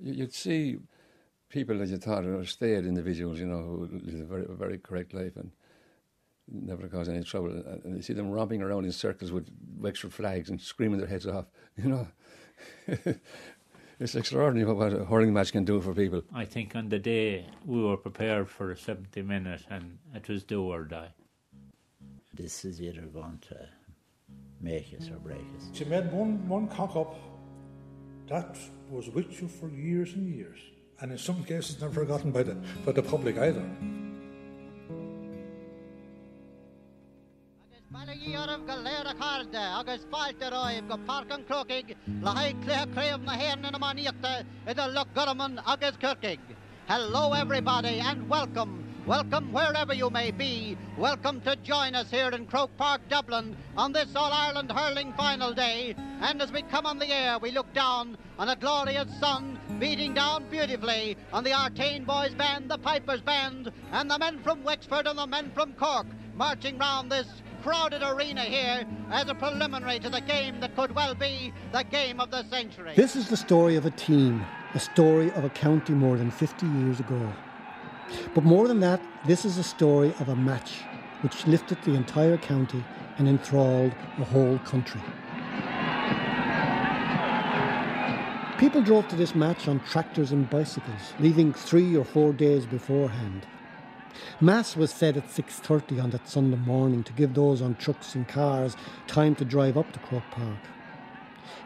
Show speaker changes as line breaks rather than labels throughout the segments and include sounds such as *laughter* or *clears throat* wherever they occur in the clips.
You'd see people that you thought were staid individuals, you know, who live a very, a very correct life and never cause any trouble. And you see them romping around in circles with extra flags and screaming their heads off, *laughs* you know. it's extraordinary what a hurling match can do for people.
I think on the day we were prepared for a 70 minute and it was do or die.
This is either going to make us or break us.
She made one, one cock up that was with you for years and years, and in some cases never forgotten by the, by the public either.
Ballyíormh go léir a charde agus fáilte roiim go parcan crocig le haid cléchréomh na héirna na maníochta idir le goraman agus. Hello everybody and welcome Welcome wherever you may be. Welcome to join us here in Croke Park, Dublin on this All Ireland hurling final day. And as we come on the air, we look down on a glorious sun beating down beautifully on the Artane Boys Band, the Pipers Band, and the men from Wexford and the men from Cork marching round this crowded arena here as a preliminary to the game that could well be the game of the century.
This is the story of a team, a story of a county more than 50 years ago. But more than that, this is a story of a match which lifted the entire county and enthralled the whole country. People drove to this match on tractors and bicycles, leaving three or four days beforehand. Mass was said at 6.30 on that Sunday morning to give those on trucks and cars time to drive up to Croke Park.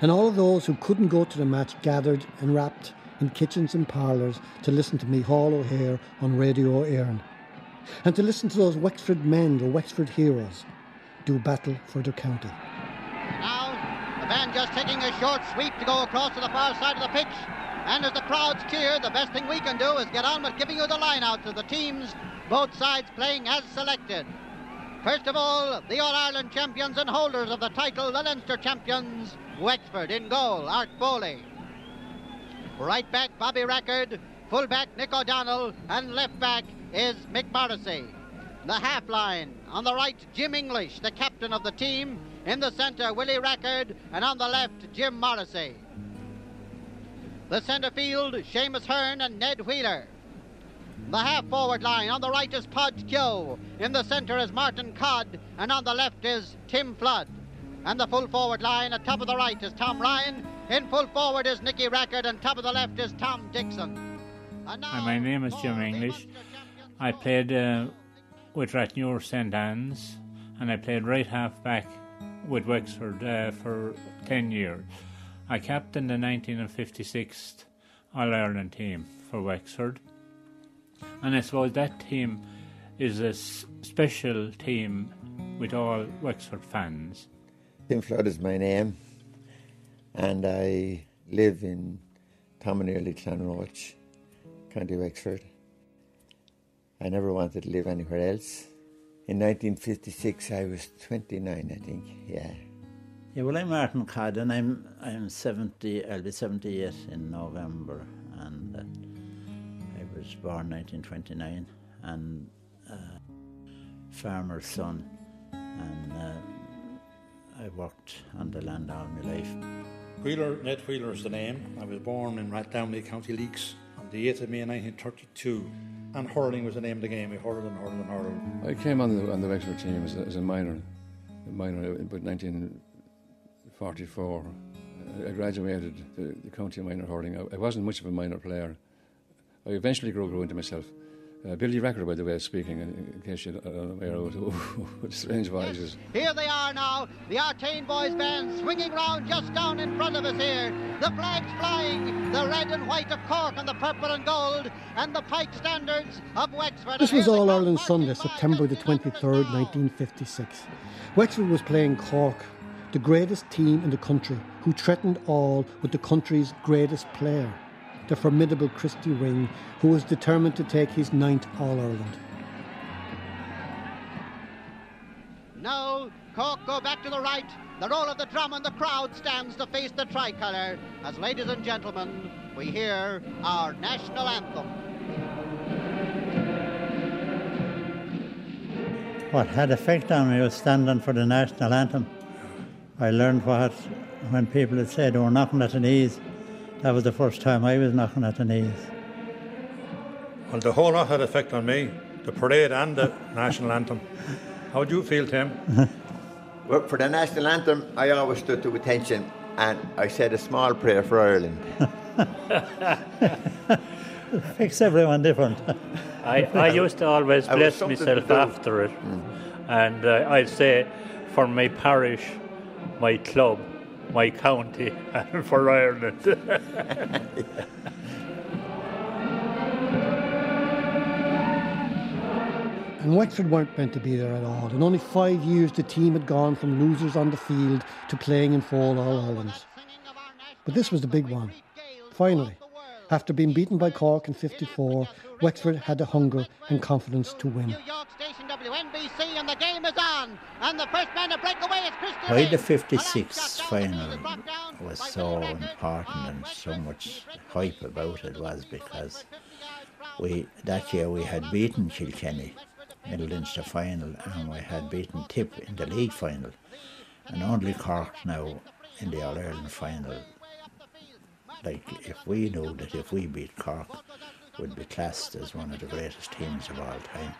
And all of those who couldn't go to the match gathered and wrapped in kitchens and parlours to listen to Micheál O'Hehir on Radio Éireann, and to listen to those Wexford men, the Wexford heroes, do battle for their county.
Now, the band just taking a short sweep to go across to the far side of the pitch. And as the crowd's clear, the best thing we can do is get on with giving you the lineouts of the teams, both sides playing as selected. First of all, the All Ireland champions and holders of the title, the Leinster champions, Wexford in goal, Art Foley. Right back, Bobby Rackard. Full back, Nick O'Donnell. And left back is Mick Morrissey. The half line. On the right, Jim English, the captain of the team. In the centre, Willie Rackard. And on the left, Jim Morrissey. The centre field, Seamus Hearne and Ned Wheeler. The half forward line on the right is Podge Kehoe. In the centre is Martin Codd. And on the left is Tim Flood. And the full forward line at top of the right is Tom Ryan. In full forward is Nicky Rackard, and top of the left is Tom Dixon.
Hi, my name is Jim English. I played uh, with Rathnure St Anne's, and I played right half back with Wexford uh, for 10 years. I captained the 1956 All Ireland team for Wexford, and I suppose that team is a s- special team with all Wexford fans.
Tim Flood is my name, and I live in Tomanearly, Clonroche, County Wexford. I never wanted to live anywhere else. In 1956, I was 29, I think, yeah.
Yeah, well, I'm Martin Codd, and I'm I'm 70. I'll be 78 in November, and uh, I was born 1929, and uh, farmer's son, and uh, I worked on the land all my life.
Wheeler, Ned Wheeler is the name. I was born in Rathdowney, County Laois on the 8th of May 1932. And hurling was the name of the game. We hurled and hurled and hurled.
I came on the, on the Wexford team as a, as a minor, a minor in 1944. I graduated the, the county minor hurling. I, I wasn't much of a minor player. I eventually grew, grew into myself. Uh, Billy Rackard, by the way, is speaking, in, in case you're aware of it, with strange voices.
Here they are now, the Artane Boys band swinging round just down in front of us here. The flags flying, the red and white of Cork and the purple and gold, and the pike standards of Wexford.
This was All Ireland Sunday, September the
just a few
23rd, 1956. Wexford was playing Cork, the greatest team in the country, who threatened all with the country's greatest player, the formidable Christy Ring, who was determined to take his ninth All Ireland.
Now, Cork go back to the right. The roll of the drum and the crowd stands to face the tricolour. As, ladies and gentlemen, we hear our national anthem.
What had effect on me was standing for the national anthem. I learned what when people had said they were knocking at the knees That was the first time I was knocking at the knees.
Well, the whole lot had effect on me, the parade and the national anthem. How would you feel, Tim? *laughs*
Well, for the national anthem, I always stood to attention and I said a small prayer for Ireland. *laughs*
Makes everyone different.
I, I *laughs* used to always
I
bless myself after it. And uh, I'd say for my parish, my club, my county, *laughs* and for Ireland.
And Wexford weren't meant to be there at all. In only five years, the team had gone from losers on the field to playing in four All Irelands. But this was the big one. Finally, after being beaten by Cork in 54, Wexford had the hunger and confidence to win.
New York Station WNBC and the game is on. And the first man to break away is Christy
Why the 56
long shot down the
final
field is brought down
was so important and so much hype about it was because we that year we had beaten Kilkenny in the Leinster final and we had beaten Tip in the league final and only Cork now in the All Ireland final. Like if we knew that if we beat Cork, would be classed as one of the greatest teams of all time.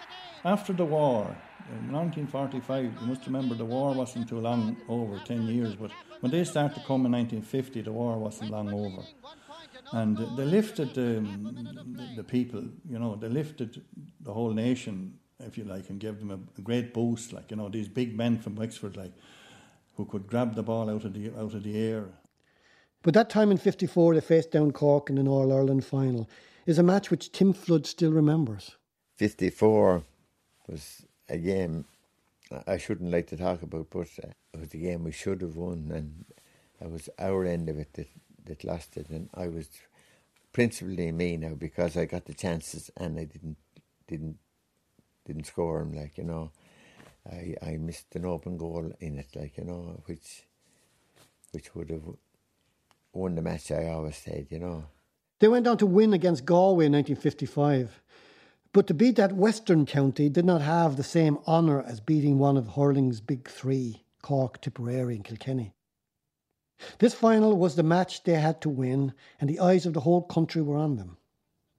After the war, in 1945, you must remember the war wasn't too long over, 10 years, but when they started to come in 1950, the war wasn't long over. And they lifted the, the people, you know, they lifted the whole nation, if you like, and gave them a, a great boost, like, you know, these big men from Wexford, like, who could grab the ball out of the, out of the air.
But that time in 54, they faced down Cork in an All Ireland final, is a match which Tim Flood still remembers.
54 was a game I- I shouldn't like to talk about, but uh, it was a game we should have won, and it was our end of it that, that lost it. And I was principally me now because I got the chances and I didn't didn't didn't score them. Like you know, I I missed an open goal in it, like you know, which which would have won the match. I always said, you know.
They went on to win against Galway in 1955. But to beat that Western county did not have the same honour as beating one of hurling's big three, Cork, Tipperary, and Kilkenny. This final was the match they had to win, and the eyes of the whole country were on them.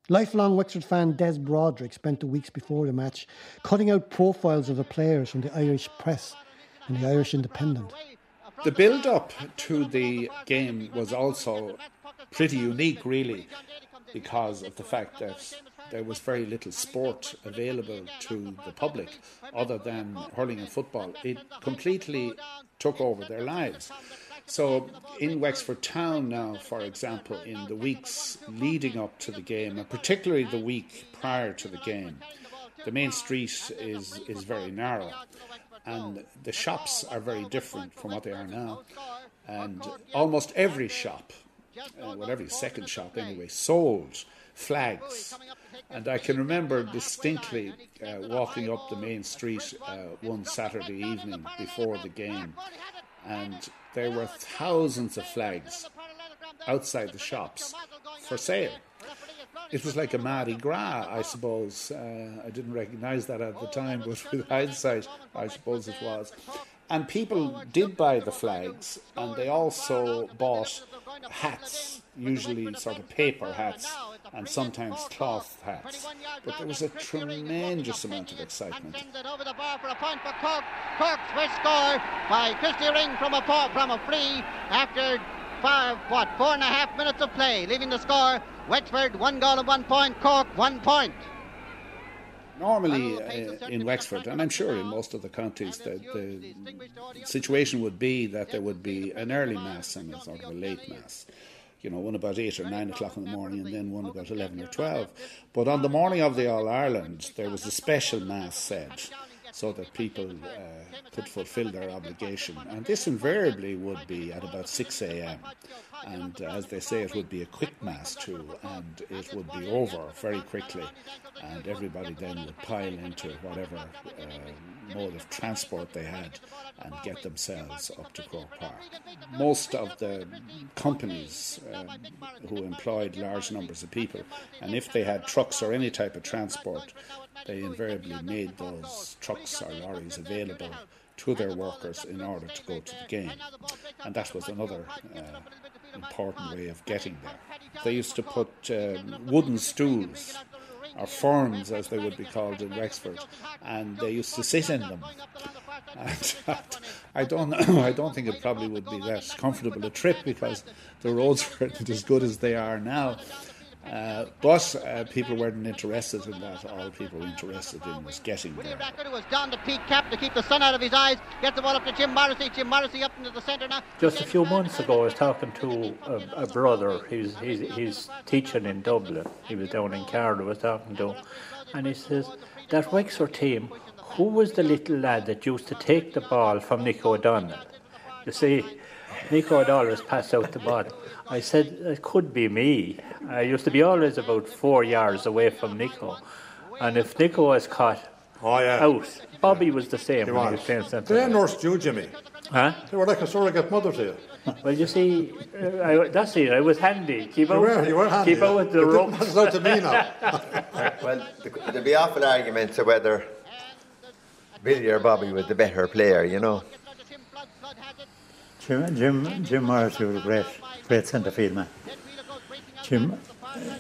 Lifelong Wexford fan Des Broderick spent the weeks before the match cutting out profiles of the players from the Irish press and the Irish Independent.
The build up to the game was also pretty unique, really, because of the fact that there was very little sport available to the public other than hurling and football. It completely took over their lives. So, in Wexford Town now, for example, in the weeks leading up to the game, and particularly the week prior to the game, the main street is, is very narrow and the shops are very different from what they are now. And almost every shop, uh, well, every second shop anyway, sold flags. And I can remember distinctly uh, walking up the main street uh, one Saturday evening before the game, and there were thousands of flags outside the shops for sale. It was like a Mardi Gras, I suppose. Uh, I didn't recognise that at the time, but *laughs* with hindsight, I suppose it was. And people did buy the flags, and they also bought hats, usually sort of paper hats, and sometimes cloth hats. But there was a tremendous amount of excitement.
Over the bar for a point for Cork. Cork's first score by Christy Ring from a paw, from a free after five, what, four and a half minutes of play, leaving the score Wexford one goal and one point, Cork one point.
Normally uh, in Wexford, and I'm sure in most of the counties, the, the situation would be that there would be an early mass and a sort of a late mass. You know, one about 8 or 9 o'clock in the morning and then one about 11 or 12. But on the morning of the All Ireland, there was a special mass said so that people uh, could fulfill their obligation. And this invariably would be at about 6 a.m. And uh, as they say, it would be a quick mass too, and it would be over very quickly. And everybody then would pile into whatever uh, mode of transport they had and get themselves up to Croke Park. Most of the companies um, who employed large numbers of people, and if they had trucks or any type of transport, they invariably made those trucks or lorries available to their workers in order to go to the game. And that was another uh, important way of getting there. They used to put um, wooden stools or ferns, as they would be called in Wexford, and they used to sit in them. And *laughs* I don't, know, I don't think it probably would be that comfortable a trip because the roads *laughs* weren't as good as they are now. Uh, but uh, people weren't interested in that. All people were interested in was getting there.
Rackard, who was down the peak cap to keep the sun out of his eyes, gets the ball up to Jim Morrissey. Jim Morrissey up into the centre now.
Just a few months ago, I was talking to a, a brother. He's, he's he's teaching in Dublin. He was down in Cardiff. I was talking to, him, and he says that Wexford team. Who was the little lad that used to take the ball from Nico O'Donnell? You see, Nico O'Donnell was passed out the ball. I said, it could be me. I used to be always about four yards away from Nico. And if Nico was caught
oh, yeah.
out, Bobby was the same when he was playing centre.
They nursed you, Jimmy.
Huh?
They were like a surrogate mother to you.
Well, you see, uh, I, that's it. I was handy. Keep
You
out,
were, you were handy.
keep out with the
But
ropes.
That's not to me now. *laughs*
Well, there'd be awful arguments of whether Billy or Bobby was the better player, you know.
Jim, Jim, Jim Morrissey was a great, great centre field man. Jim,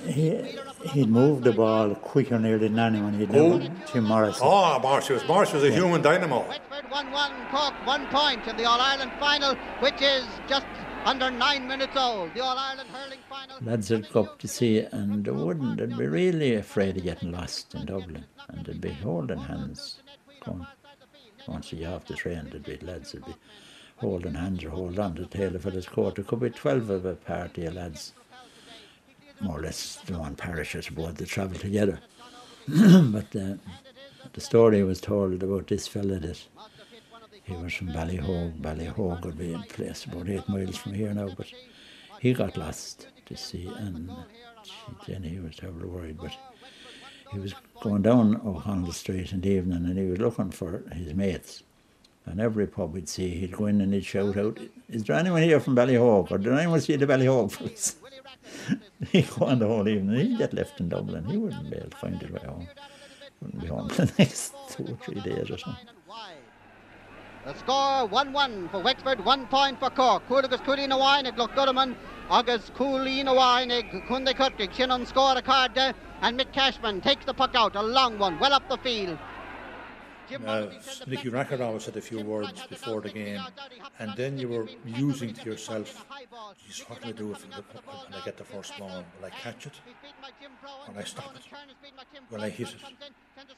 he, he'd move the ball quicker nearly than anyone. He'd
Who?
never, Jim Morrissey.
Oh, Marsh was, Marsh was a human dynamo.
Wexford 1 1, Cork 1 point in the All Ireland final, which is just under nine minutes old. The All Ireland hurling final.
Lads would go up to see it and they wouldn't. They'd be really afraid of getting lost in Dublin. And they'd be holding hands. Going, once you get off the train, there'd be lads would be holding hands or hold on to the tail of his. There could be 12 of a party of lads, more or less the one parish, I suppose, they travel together. *clears throat* but uh, the story was told about this fella that he was from Ballyhogue. Ballyhogue would be a place about eight miles from here now, but he got lost to sea, and then he was terribly worried. But he was going down O'Connell Street in the evening, and he was looking for his mates. And every pub he'd see, he'd go in and he'd shout out, "Is there anyone here from Ballyhogue? Or did anyone see the Ballyhogue fellas?" *laughs* he'd go on the whole evening. He'd get left in Dublin. He wouldn't be able to find his way home. Wouldn't be home for *laughs* the next two or three days or something.
The score 1 1 for Wexford, one point for Cork. Cualagus Coolina Wine at Lochgulliman, August Coolina Wine at Kunde Kurtig. Shinnon score a card there, and Mick Cashman takes the puck out, a long one, well up the field.
Uh,
Morrissey turned the
Nicky always said a few words before the game, and then you were musing to yourself, "Geez, what will I do if when I get the first ball? Will I catch it? Will I stop it? Will I hit it?"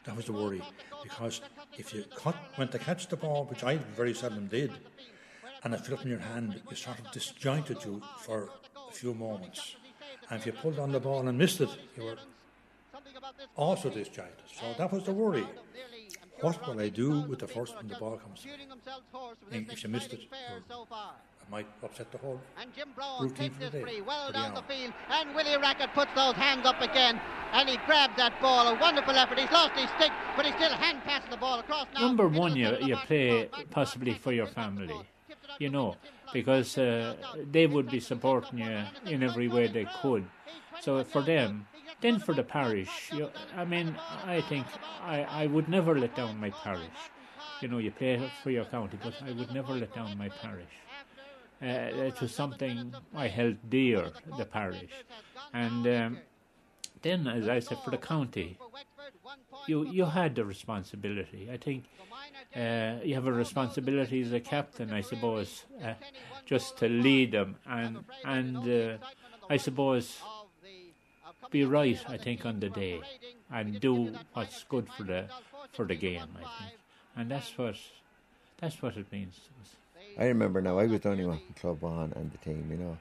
That was the worry, because if you cut, went to catch the ball, which I very seldom did, and it fell up in your hand, you sort of disjointed you for a few moments, and if you pulled on the ball and missed it, you were also disjointed. So that was the worry. What will I do with the first when the ball comes? And if you missed it, or I might upset the whole
And Jim Brown
routine
takes this free, well down the field, and Willie Rackard puts those hands up again, and he grabbed that ball. A wonderful effort. He's lost his stick, but he still hand passes the ball across now.
Number one, you,
centre of the
you play possibly for your family, you know, because uh, they would be supporting you in every way they could. So for them, then for the parish, you, I mean, I think I, I would never let down my parish. You know, you play for your county, but I would never let down my parish. Uh, it was something I held dear, the parish. And um, then, as I said, for the county, you you had the responsibility. I think uh, you have a responsibility as a captain, I suppose, uh, just to lead them and and uh, I suppose be right. I think on the day and do what's good for the for the game. I think, and that's what that's what it means.
I remember now, I was the only one from Cloughbawn and the team, you know.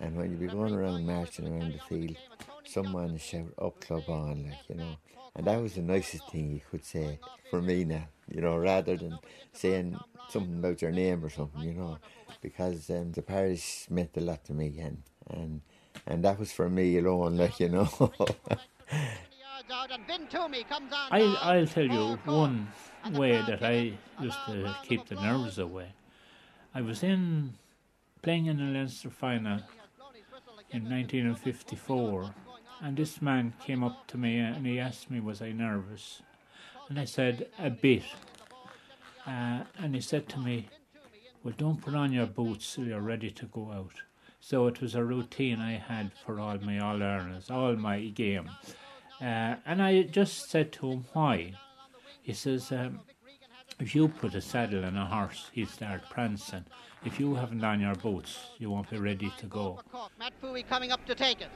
And when you'd be going around marching around the field, someone shout up Cloughbawn, like, you know. And that was the nicest thing you could say for me now, you know, rather than saying something about your name or something, you know. Because um, the parish meant a lot to me, and, and, and that was for me alone, like, you know.
Yards out, and Vin Toomey comes on
I'll. I'll tell you one way that I used to keep the nerves away. I was in playing in the Leinster final in 1954, and this man came up to me and he asked me, Was I nervous? And I said, A bit. Uh, and he said to me, Well, don't put on your boots till you're ready to go out, So it was a routine I had for all my All Irelands, all my games. Uh, and I just said to him, why? He says, um, if you put a saddle on a horse, he'll start prancing. If you haven't on your boots, you won't be ready to go.
Matt Fouhy coming up to take it.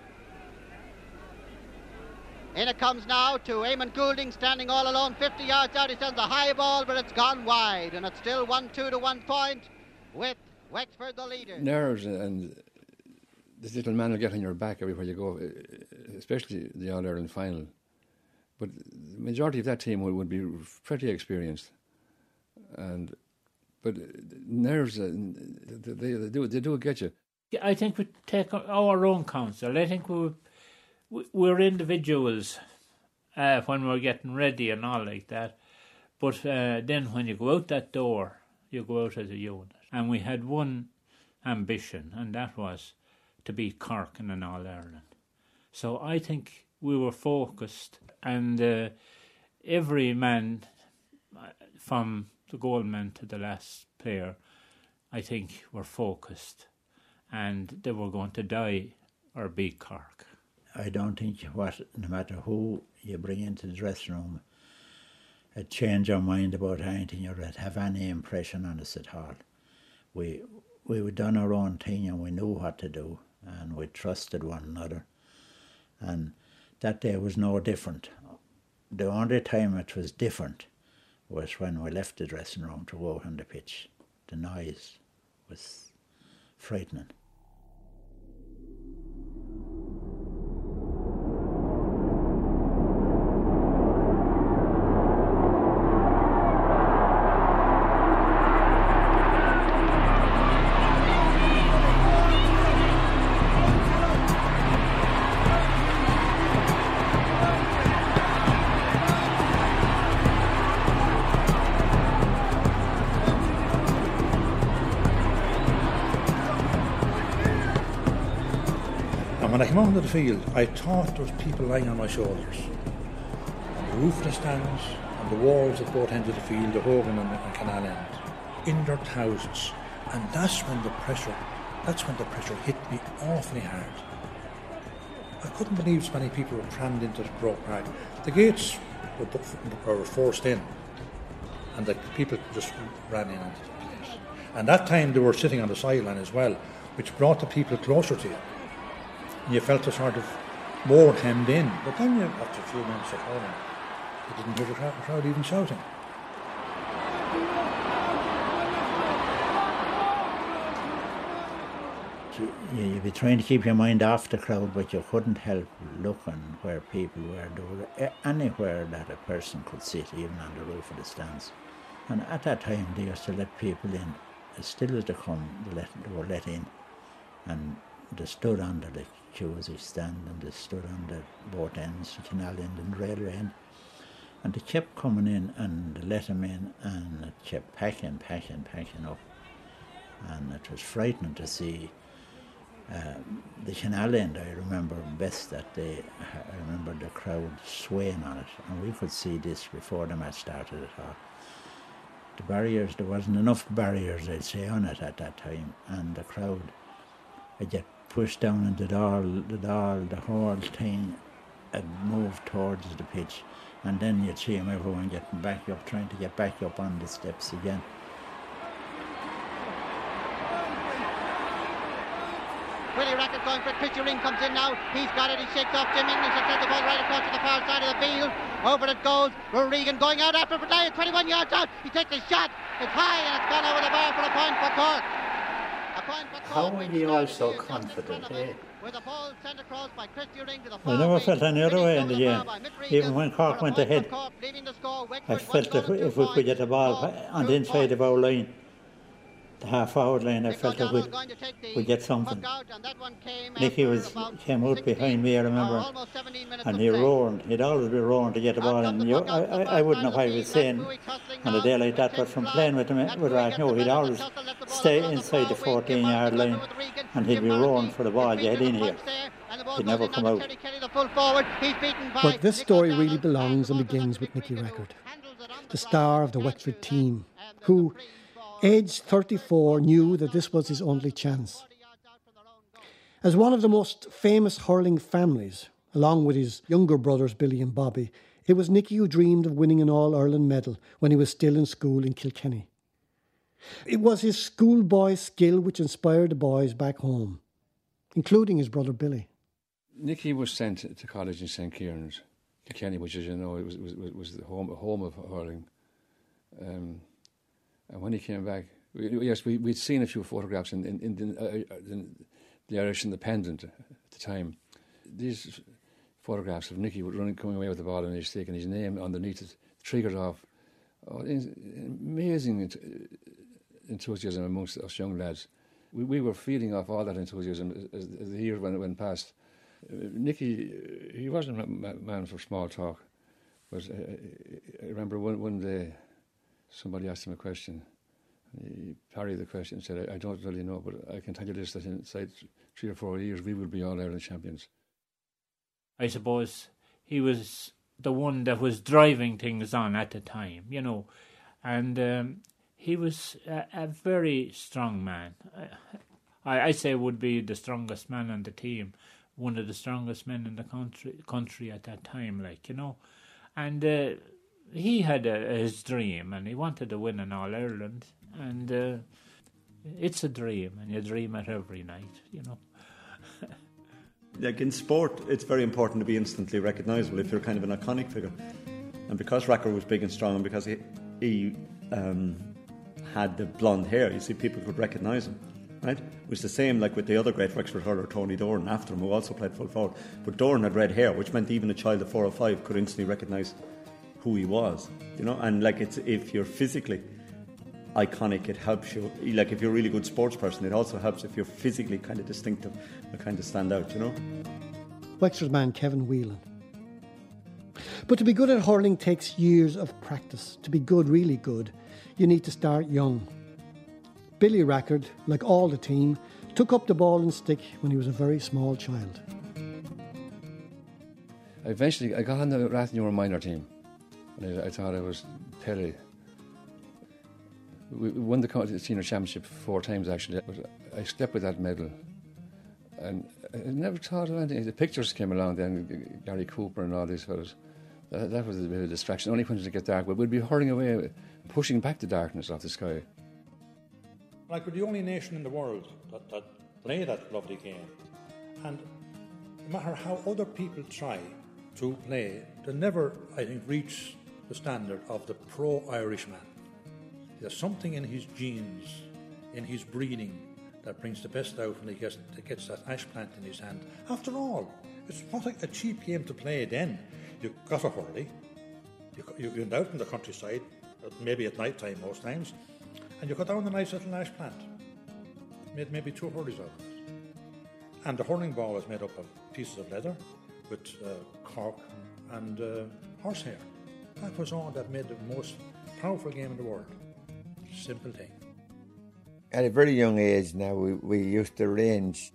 In it comes now to Eamon Goulding standing all alone 50 yards out. He sends a high ball, but it's gone wide. And it's still 1 2 to 1 point with Wexford the leader.
Nerves and this little man will get on your back everywhere you go, especially the All Ireland final. But the majority of that team would, would be pretty experienced. And but nerves, uh, they, they, do they do get you.
I think we take our own counsel. I think we we're individuals uh, when we're getting ready and all like that. But uh, then when you go out that door, you go out as a unit. And we had one ambition, and that was to beat Cork in an All Ireland. So I think we were focused, and uh, every man, uh, from the goalman to the last player, I think were focused, and they were going to die or beat Cork.
I don't think what no matter who you bring into the dressing room, it change our mind about anything or have any impression on us at all. We we had done our own thing and we knew what to do and we trusted one another. And that day was no different. The only time it was different was when we left the dressing room to go on the pitch. The noise was frightening.
Onto the field, I thought there was people lying on my shoulders. On the roof of the stands, on the walls at both ends of the field, the Hogan and the Canal End, in their thousands. And that's when the pressure, that's when the pressure hit me awfully hard. I couldn't believe so many people were crammed into the Croke Park. The gates were, were forced in, and the people just ran in onto the place. And that time they were sitting on the sideline as well, which brought the people closer to you you felt a sort of more hemmed in. But then you, after a few minutes at home, you didn't hear the crowd, the crowd even shouting.
you'd be trying to keep your mind off the crowd, but you couldn't help looking where people were. There eh, were anywhere that a person could sit, even on the roof of the stands. And at that time, they used to let people in. As still as they come, they, they were let in. And they stood under the each stand and they stood under boat ends, the canal end and railway end. And they kept coming in and they let them in and it kept packing, packing, packing up. And it was frightening to see uh, the canal end. I remember best that day. I remember the crowd swaying on it, and we could see this before the match started at all. The barriers, there wasn't enough barriers, I'd say, on it at that time, and the crowd, I get pushed down into the all, the all, the whole thing had moved towards the pitch. And then you'd see him, everyone getting back up, trying to get back up on the steps again.
Willie Rackard going for it. Christy Ring comes in now. He's got it. He shakes off Jim English and sends the ball right across to the far side of the field. Over it goes. Regan going out after Bradley 21 yards out. He takes a shot. It's high and it's gone over the bar for a point for Cork.
How were you all so confident, eh? I never felt any other way in the game. Even when Cork went ahead, I felt that if we could get the ball on the inside of our line, the half forward line, I felt that we'd, we'd get something. Nicky was came out behind me, I remember, and he roared. He'd always be roaring to get the ball in. You, I, I, I wouldn't know what he was saying on a day like that, but from playing with him with Rathnure, he'd always stay inside the 14 yard line and he'd be roaring for the ball, to get in here. He'd never come out.
But this story really belongs and begins with Nicky Rackard, the star of the Wexford team, who aged 34, knew that this was his only chance. As one of the most famous hurling families, along with his younger brothers Billy and Bobby, it was Nicky who dreamed of winning an All Ireland medal when he was still in school in Kilkenny. It was his schoolboy skill which inspired the boys back home, including his brother Billy.
Nicky was sent to college in St Kieran's, Kilkenny, which, as you know, was was, was the home home of hurling. Um, and when he came back, we, yes, we, we'd seen a few photographs in, in, in, the, uh, in, the, Irish Independent at the time. These photographs of Nicky running, coming away with the ball in his stick and his name underneath it, triggered off. Oh, amazing enthusiasm amongst us young lads. We, we were feeding off all that enthusiasm as, as the years went, went past. Uh, Nicky, he wasn't a man for small talk. But uh, I remember one, one day somebody asked him a question he parried the question and said, I, I, don't really know, but I can tell you this that inside three or four years we will be All Ireland champions.
I suppose he was the one that was driving things on at the time, you know, and um, he was a, a, very strong man. I, I say would be the strongest man on the team, one of the strongest men in the country country at that time, like you know, and. Uh, he had a, his dream and he wanted to win in All Ireland and uh, it's a dream, and you dream it every night, you know. *laughs*
like in sport, it's very important to be instantly recognisable if you're kind of an iconic figure. And because Rackard was big and strong, and because he, he um, had the blonde hair, you see, people could recognise him. Right? It was the same like with the other great Wexford hurler, Tony Doran, after him, who also played full forward. But Doran had red hair, which meant even a child of four or five could instantly recognise who he was. You know, and like it's if you're physically iconic. It helps you, like if you're a really good sports person, it also helps if you're physically kind of distinctive and kind of stand out, you know?
Wexford man Kevin Whelan. But to be good at hurling takes years of practice. To be good, really good, you need to start young. Billy Rackard, like all the team, took up the ball and stick when he was a very small child.
Eventually, I got on the Rathnure minor team. I thought I was Terry we won the senior championship four times actually. I slept with that medal, and I never thought of anything. The pictures came along then, Gary Cooper and all these fellows. That, that was a bit of a distraction. Only when it get dark, but we'd be hurrying away, pushing back the darkness off the sky.
Like we're the only nation in the world that, that play that lovely game, and no matter how other people try to play, they never, I think, reach the standard of the pro Irishman. There's something in his genes, in his breeding, that brings the best out when he gets, gets that ash plant in his hand. After all, it's not a cheap game to play then. You've got a hurley, you, you, you're out in the countryside, maybe at night time most times, and you got down a nice little ash plant. Made maybe two hurleys out of it. And the hurling ball is made up of pieces of leather with uh, cork and uh, horsehair. That was all that made the most powerful game in the world. Simple thing.
At a very young age now, we, we used to arrange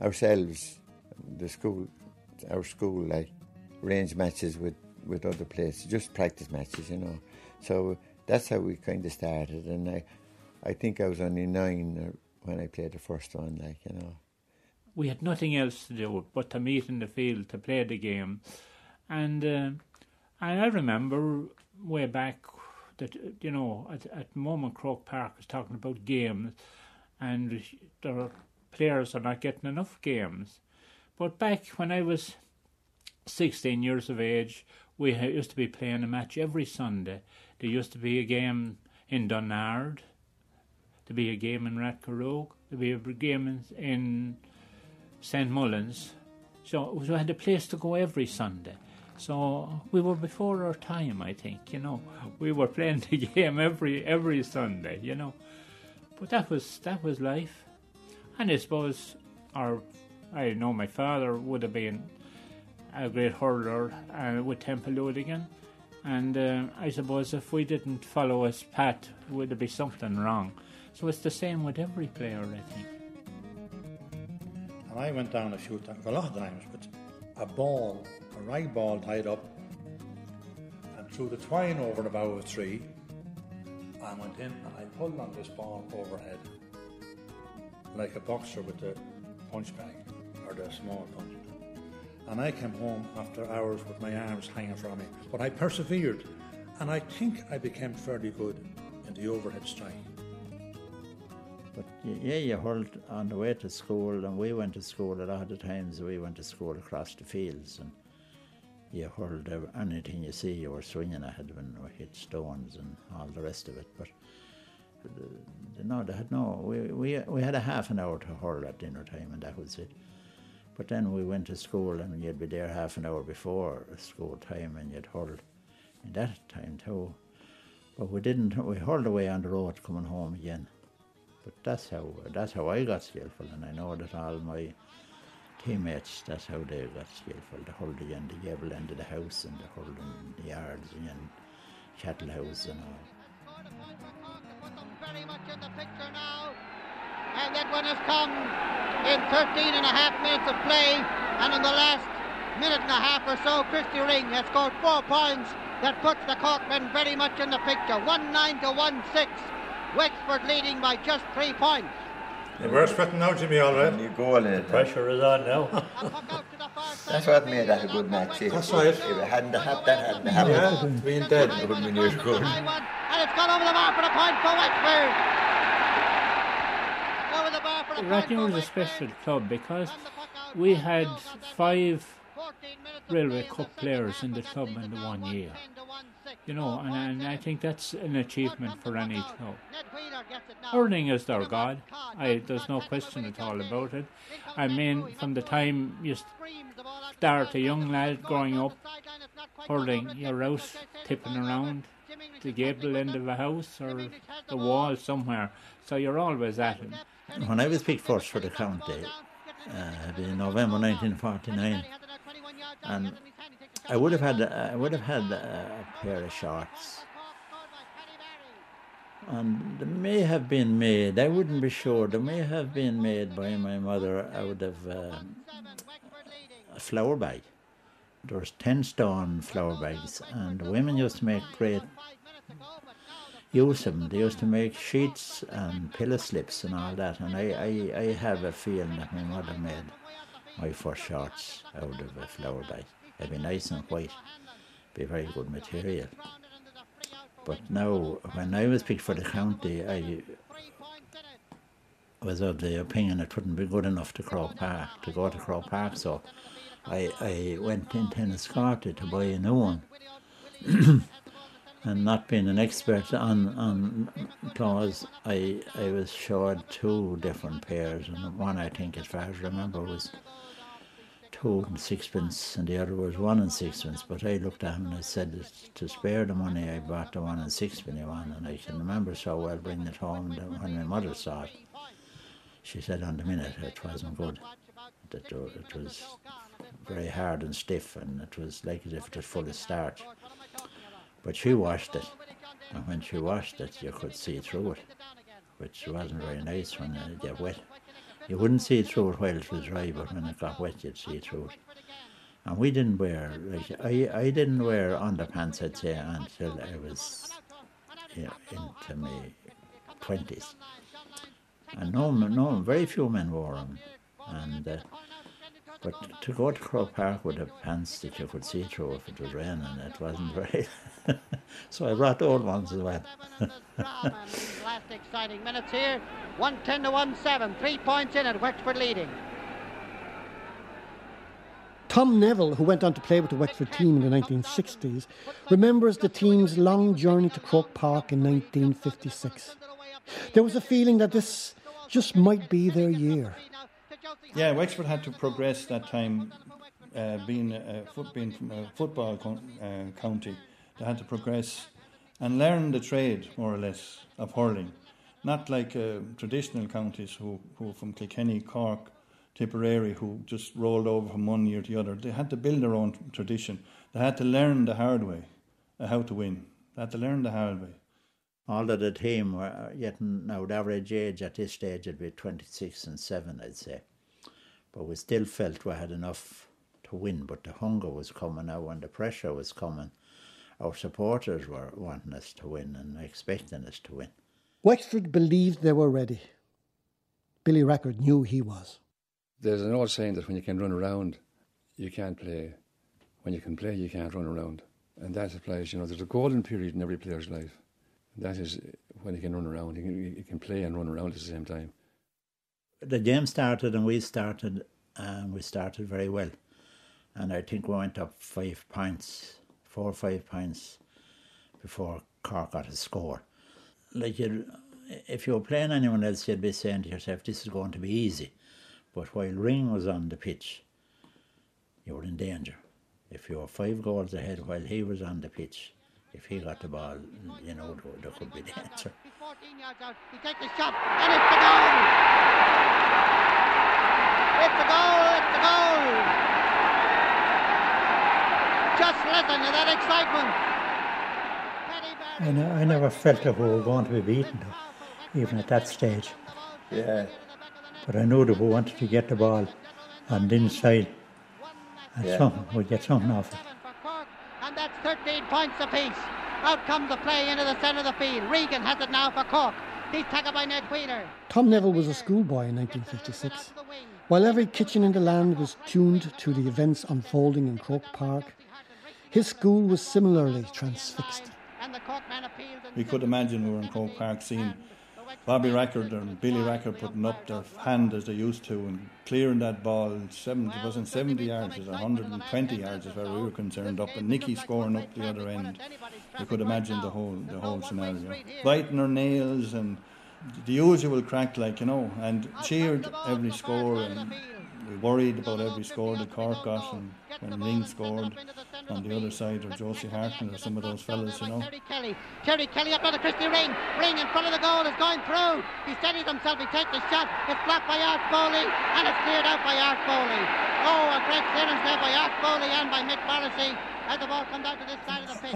ourselves, the school, our school, like, arrange matches with, with other places, just practice matches, you know. So that's how we kind of started. And I, I think I was only nine when I played the first one, like, you know.
We had nothing else to do but to meet in the field to play the game. And, uh, and I remember way back that you know at at the moment Croke Park was talking about games, and their players are not getting enough games. But back when I was sixteen years of age, we used to be playing a match every Sunday. There used to be a game in Donard. there'd be a game in Rathgarogue. there'd be a game in, in St Mullins. So we had a place to go every Sunday. So we were before our time, I think. You know, we were *laughs* playing the game every every Sunday. You know, but that was that was life, and I suppose our I know my father would have been a great hurler uh, with Templeudigan, and uh, I suppose if we didn't follow his path, would there be something wrong? So it's the same with every player, I think.
And I went down a few times, a lot of times, but a ball a rag ball tied up and threw the twine over the bough of a tree. I went in and I pulled on this ball overhead like a boxer with the punch bag. or the small punch. And I came home after hours with my arms hanging from me. But I persevered, and I think I became fairly good in the overhead strike.
Yeah, you hurled on the way to school, and we went to school a lot of times. We went to school across the fields, and you hurled anything you see. You were swinging ahead when we hit stones and all the rest of it. But uh, no, they had no. We, we we had a half an hour to hurl at dinner time, and that was it. But then we went to school, and you'd be there half an hour before school time, and you'd hurl in that time too. But we didn't. We hurled away on the road coming home again. But that's how that's how I got skillful, and I know that all my teammates that's how they got skillful. They hurled again the gable end of the house, and they hurled in the yards and chattel house and all.
Very much in the picture now. And that one has come in 13 and a half minutes of play. And in the last minute and a half or so, Christy Ring has scored four points that puts the Corkmen very much in the picture. 1 9 to 1 6. Wexford leading by just three points.
We're sweating now, Jimmy, all right?
You go in it.
Pressure is on now.
That's what made that a good match. Eh? If,
That's right.
If it hadn't happened, that hadn't happened.
Yeah, being dead.
It wouldn't be near good.
High and it's gone over the bar for a point for Wexford. Over the bar for a point
Rathnure was a special club because we had five Railway Cup players in the club in the one year. You know, and, and I think that's an achievement for any. Hurling is their god. I, there's no question at all about it. I mean, from the time you start a young lad growing up, hurling, you're out tipping around the gable end of a house or the wall somewhere. So you're always at him.
When I was picked first for the county, uh, in November 1949, and I would have had I would have had a pair of shorts, and they may have been made. I wouldn't be sure. They may have been made by my mother out of um, a flour bag. There was ten stone flour bags, and the women used to make great use of them. They used to make sheets and pillow slips and all that. And I, I, I have a feeling that my mother made my first shorts out of a flour bag. They'd be nice and white, be very good material. But now, when I was picked for the county, I was of the opinion it wouldn't be good enough to Croke Park, to go to Croke Park. So I, I went into Enniscorthy to buy a new one. *clears throat* and not being an expert on, on clothes, I, I was showed two different pairs, and one I think, as far as I remember, was two and sixpence, and the other was one and sixpence. But I looked at him and I said, to spare the money, I bought the one and sixpenny one, and I can remember so well bringing it home that when my mother saw it, she said on the minute it wasn't good, that it was very hard and stiff, and it was like as if it was full of starch. But she washed it, and when she washed it, you could see through it, which wasn't very nice when it got wet. You wouldn't see through it while it was dry, but when it got wet, you'd see through it. And we didn't wear, like, I, I didn't wear underpants, I'd say, until I was you know, into my 20s. And no, no, very few men wore them. And uh, but to go to Croke Park with the pants that you could see through if it was raining, it wasn't very. *laughs* so I brought old ones as well.
Last exciting minutes here. 110 to 1 7. Three points in at Wexford leading.
Tom Neville, who went on to play with the Wexford team in the 1960s, remembers the team's long journey to Croke Park in 1956. There was a feeling that this just might be their year.
Yeah, Wexford had to progress that time, uh, being a foot, being from a football co- uh, county. They had to progress and learn the trade more or less of hurling, not like uh, traditional counties who, who from Kilkenny, Cork, Tipperary, who just rolled over from one year to the other. They had to build their own tradition. They had to learn the hard way, uh, how to win. They had to learn the hard way.
All of the team were getting now the average age at this stage would be 26 and 7, I'd say. But we still felt we had enough to win, but the hunger was coming now and the pressure was coming. Our supporters were wanting us to win and expecting us to win.
Wexford believed they were ready. Billy Rackard knew he was.
There's an old saying that when you can run around, you can't play. When you can play, you can't run around. And that applies, you know, there's a golden period in every player's life. That is when you can run around. You can, he can play and run around at the same time.
The game started and we started, and we started very well. And I think we went up five points, four or five points before Cork got a score. Like you if you were playing anyone else, you'd be saying to yourself, this is going to be easy. But while Ring was on the pitch, you were in danger. If you were five goals ahead while he was on the pitch, if he got the ball, you know, there, could be *laughs* danger. 14 yards out, he takes the shot, and it's the goal!
It's the goal, it's the goal! Just listen to that excitement!
I, know, I never felt that we were going to be beaten, though, even at that stage.
Yeah.
But I knew that we wanted to get the ball on the inside and yeah. something, we'd get something off it.
And that's 13 points apiece. Out comes the play into the centre of the field. Regan has it now for Cork. He's tackled by Ned Wheeler.
Tom Neville was a schoolboy in 1956. While every kitchen in the land was tuned to the events unfolding in Croke Park, his school was similarly transfixed.
We could imagine we were in Croke Park seeing Bobby Rackard and Billy Rackard putting up their hand as they used to and clearing that ball. 70, it wasn't 70 yards, it was 120 yards as far as we were concerned up, and Nicky scoring up the other end. You could imagine the whole the whole scenario. Biting her nails and the usual crack, like you know, and cheered every score and we worried about every score that Cork got and when Ring scored on the other side or Josie Hartnett or some of those fellas, you know.
Terry Kelly, Terry Kelly up on the Christy Ring, Ring in front of the goal is going through. He steadies himself, he takes the shot, it's blocked by Art Foley and it's cleared out by Art Foley. Oh, a great clearance there by Art Foley and by Mick Morrissey as the ball comes out to this side of the pitch.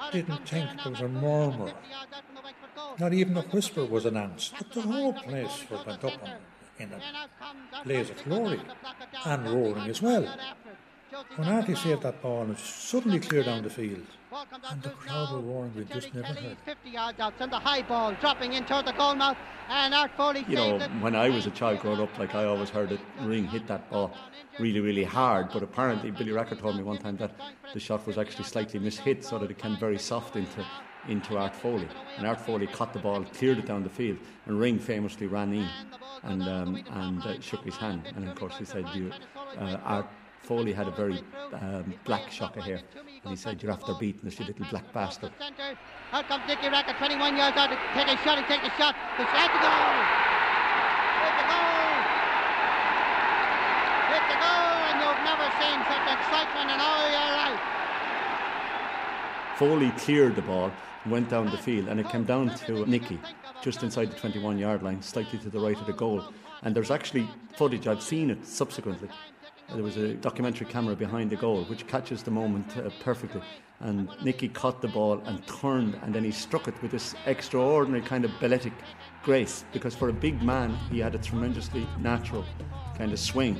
I didn't think there was a murmur. Not even a whisper was announced, but the whole place went up in a blaze of glory and roaring as well. When Artie saved that ball, and suddenly cleared down the field. And the crowd were roaring we just never heard.
50 yards out, and the high ball dropping in toward the goal mouth, and Art Foley
You know, when I was a child growing up, like I always heard it, Ring hit that ball really, really hard, but apparently Billy Rackard told me one time that the shot was actually slightly mishit so that it came very soft into into Art Foley. And Art Foley caught the ball, cleared it down the field, and Ring famously ran in and um, and uh, shook his hand. And of course, he said, "You, uh, Art Foley had a very um, black shock of hair, and he said, "You're after beating this, you little black bastard."
Out comes Nicky Rackard, 21 yards out take a shot. He takes a shot. It's at the goal. Hit goal. Goal, and you've never seen such excitement in all your life.
Foley cleared the ball and went down the field, and it came down to Nicky just inside the 21 yard line, slightly to the right of the goal. And there's actually footage, I've seen it subsequently. There was a documentary camera behind the goal which catches the moment uh, perfectly. And Nicky caught the ball and turned, and then he struck it with this extraordinary kind of balletic grace because for a big man, he had a tremendously natural kind of swing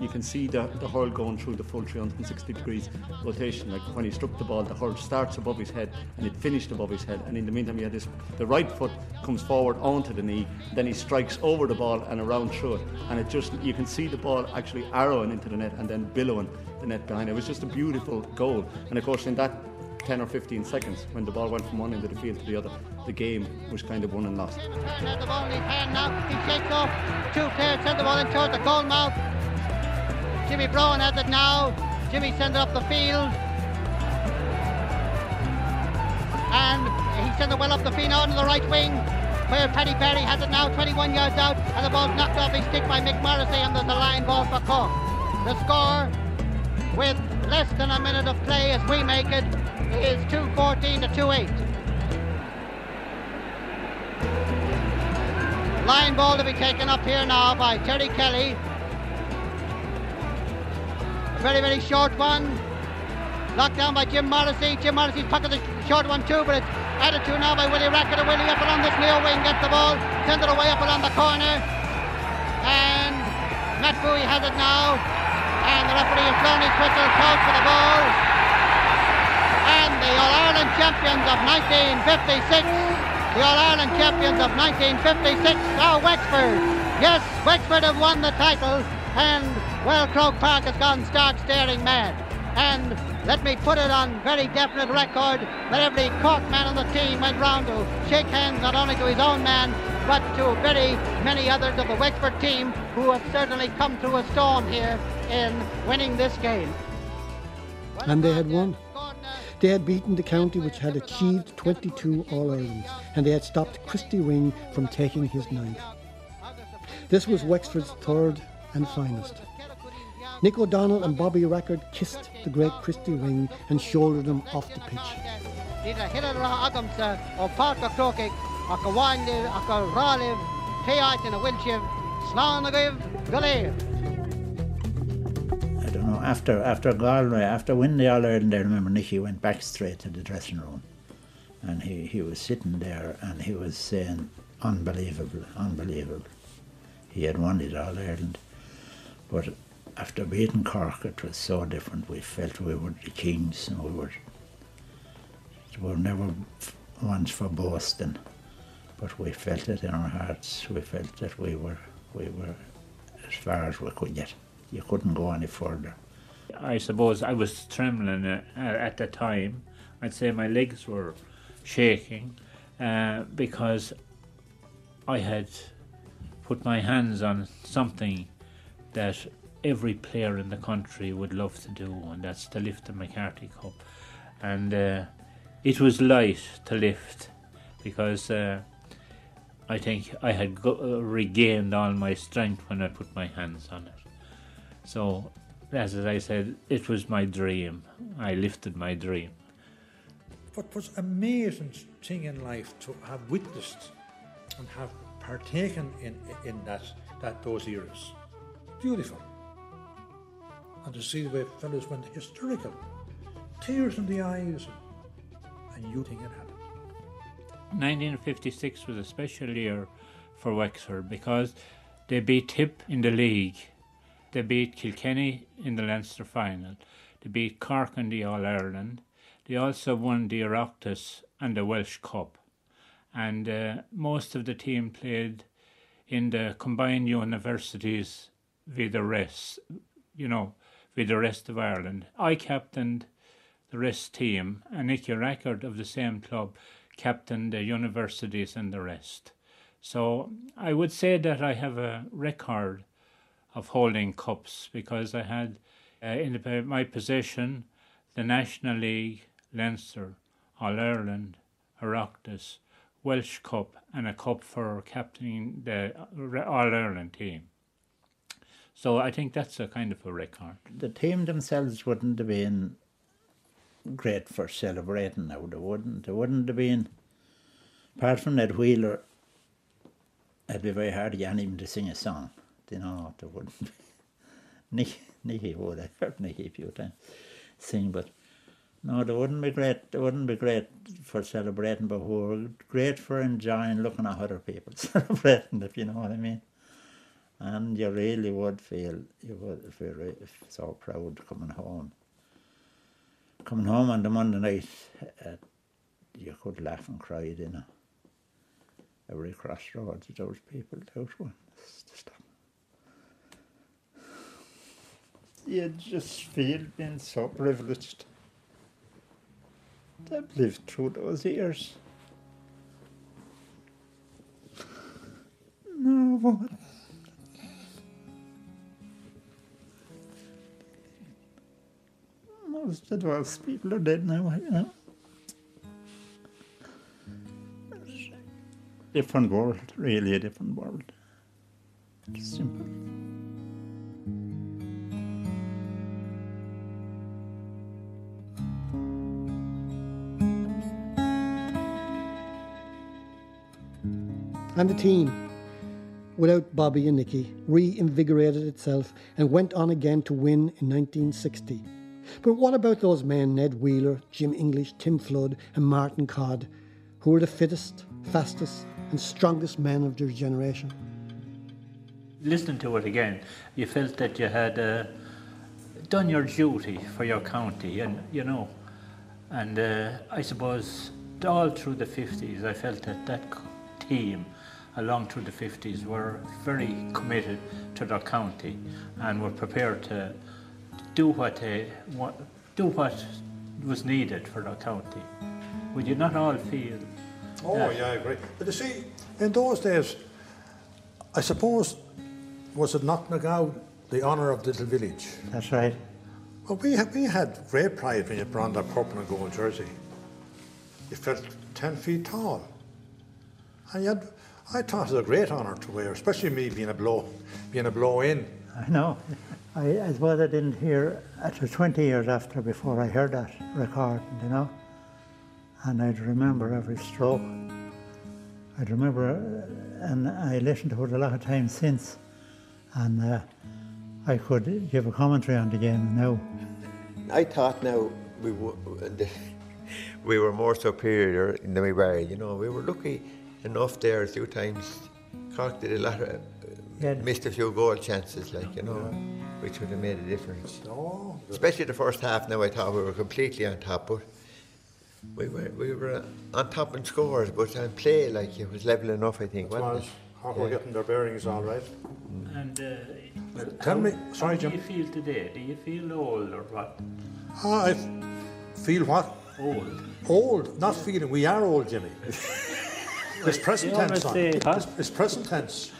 you can see the, the hurl going through the full 360 degrees rotation. Like when he struck the ball, the hurl starts above his head and it finished above his head. And in the meantime, he had this the right foot comes forward onto the knee, then he strikes over the ball and around through it. And it just, you can see the ball actually arrowing into the net and then billowing the net behind. It was just a beautiful goal. And of course, in that 10 or 15 seconds when the ball went from one end of the field to the other. The game was kind of won and lost.
He shakes off two players, send the ball in towards the goal mouth. Jimmy Brown has it now. Jimmy sends it up the field. And he sends it well up the field to the right wing. Where Paddy Barry has it now 21 yards out and the ball's knocked off his stick by Mick Morrissey and there's a line ball for Cork. The score with less than a minute of play as we make it is 2-14 to 2-8. Line ball to be taken up here now by Terry Kelly very, very short one. Locked down by Jim Morrissey. Jim Morrissey's pocket the short one too, but it's added to now by Willie Rackard. Willie up along this near wing, gets the ball, sends it away up along the corner. And Matt Bowie has it now. And the referee has blown his whistle, called for the ball. And the All-Ireland champions of 1956 the All-Ireland champions of 1956 are Wexford. Yes, Wexford have won the title And, well, Croke Park has gone stark staring mad. And let me put it on very definite record that every Cork man on the team went round to shake hands not only to his own man, but to very many others of the Wexford team who have certainly come through a storm here in winning this game.
And they had won. They had beaten the county which had achieved 22 All Irelands, and they had stopped Christy Ring from taking his ninth. This was Wexford's third and finest. Nick O'Donnell and Bobby Rackard kissed the great Christy Ring and shouldered him off the pitch.
I don't know, after after Galway, after winning the All Ireland, I remember Nicky went back straight to the dressing room and he, he was sitting there and he was saying, unbelievable, unbelievable. He had won it All Ireland. But after beating Cork, it was so different. We felt we were the kings and we were, we were never ones for boasting, but we felt it in our hearts. We felt that we were, we were as far as we could get. You couldn't go any further.
I suppose I was trembling uh, at the time. I'd say my legs were shaking uh, because I had put my hands on something that every player in the country would love to do, and that's to lift the MacCarthy Cup. And uh, it was light to lift because uh, I think I had go- uh, regained all my strength when I put my hands on it. So, as I said, it was my dream. I lifted my dream.
What was amazing thing in life to have witnessed and have partaken in in that that those eras. Beautiful. And to see the way fellows went hysterical, tears in the eyes, and you think it happened.
1956 was a special year for Wexford because they beat Tip in the league, they beat Kilkenny in the Leinster final, they beat Cork in the All Ireland, they also won the Oireachtas and the Walsh Cup, and uh, most of the team played in the combined universities with the rest, you know, with the rest of Ireland. I captained the rest team, and Nicky Rackard of the same club captained the universities and the rest. So I would say that I have a record of holding cups because I had uh, in the, my possession the National League, Leinster, All Ireland, Oireachtas, Walsh Cup, and a cup for captaining the All Ireland team. So I think that's a kind of a record.
The team themselves wouldn't have been great for celebrating now. They wouldn't. They wouldn't have been. Apart from Ned Wheeler, it'd be very hard to get him to sing a song. You know, they wouldn't. Be. *laughs* Nicky, would. I've heard Nicky a few times sing, but no, they wouldn't be great. They wouldn't be great for celebrating, but were great for enjoying looking at other people *laughs* celebrating, if you know what I mean. And you really would feel you would feel so proud coming home. Coming home on the Monday night, uh, you could laugh and cry, you know. Every crossroads, those people, those ones. You just feel being so privileged have lived through those years. No, but most of those people are dead now, you know. Different world, really a different world. Simple.
And the team, without Bobby and Nicky, reinvigorated itself and went on again to win in 1960. But what about those men, Ned Wheeler, Jim English, Tim Flood, and Martin Codd, who were the fittest, fastest, and strongest men of their generation?
Listening to it again, you felt that you had uh, done your duty for your county, and you know, and uh, I suppose all through the 50s, I felt that that team along through the 50s were very committed to their county and were prepared to do what they what, do what was needed for their county. Would you not all feel?
Oh,
that?
yeah, I agree. But you see, in those days, I suppose, was it Knocknagow, the honour of the little village?
That's right.
Well, we had, we had great pride when you put on that purple and gold jersey. You felt 10 feet tall. And yet, I thought it was a great honour to wear, especially me being a blow, being a blow in.
I know. *laughs* I, suppose I didn't hear, it was 20 years after before I heard that recording, you know. And I'd remember every stroke. I'd remember, and I listened to it a lot of times since. And uh, I could give a commentary on the game now.
I thought now we were, *laughs* we were more superior than we were. You know, we were lucky enough there a few times. Cork did a lot of,
Yeah.
missed a few goal chances, like, you know, which would have made a difference.
Oh,
Especially the first half now, I thought we were completely on top, but we were, we were uh, on top in scores, but on play, like, it was level enough, I think,
it
wasn't
was.
it?
Cork were
Yeah.
getting their bearings all right.
And uh, well,
Tell
how,
me- sorry,
how do you feel today? Do you feel old or what?
Ah, I feel what?
Old.
Old, not feeling. We are old, Jimmy. *laughs* It's present tense. It's present tense.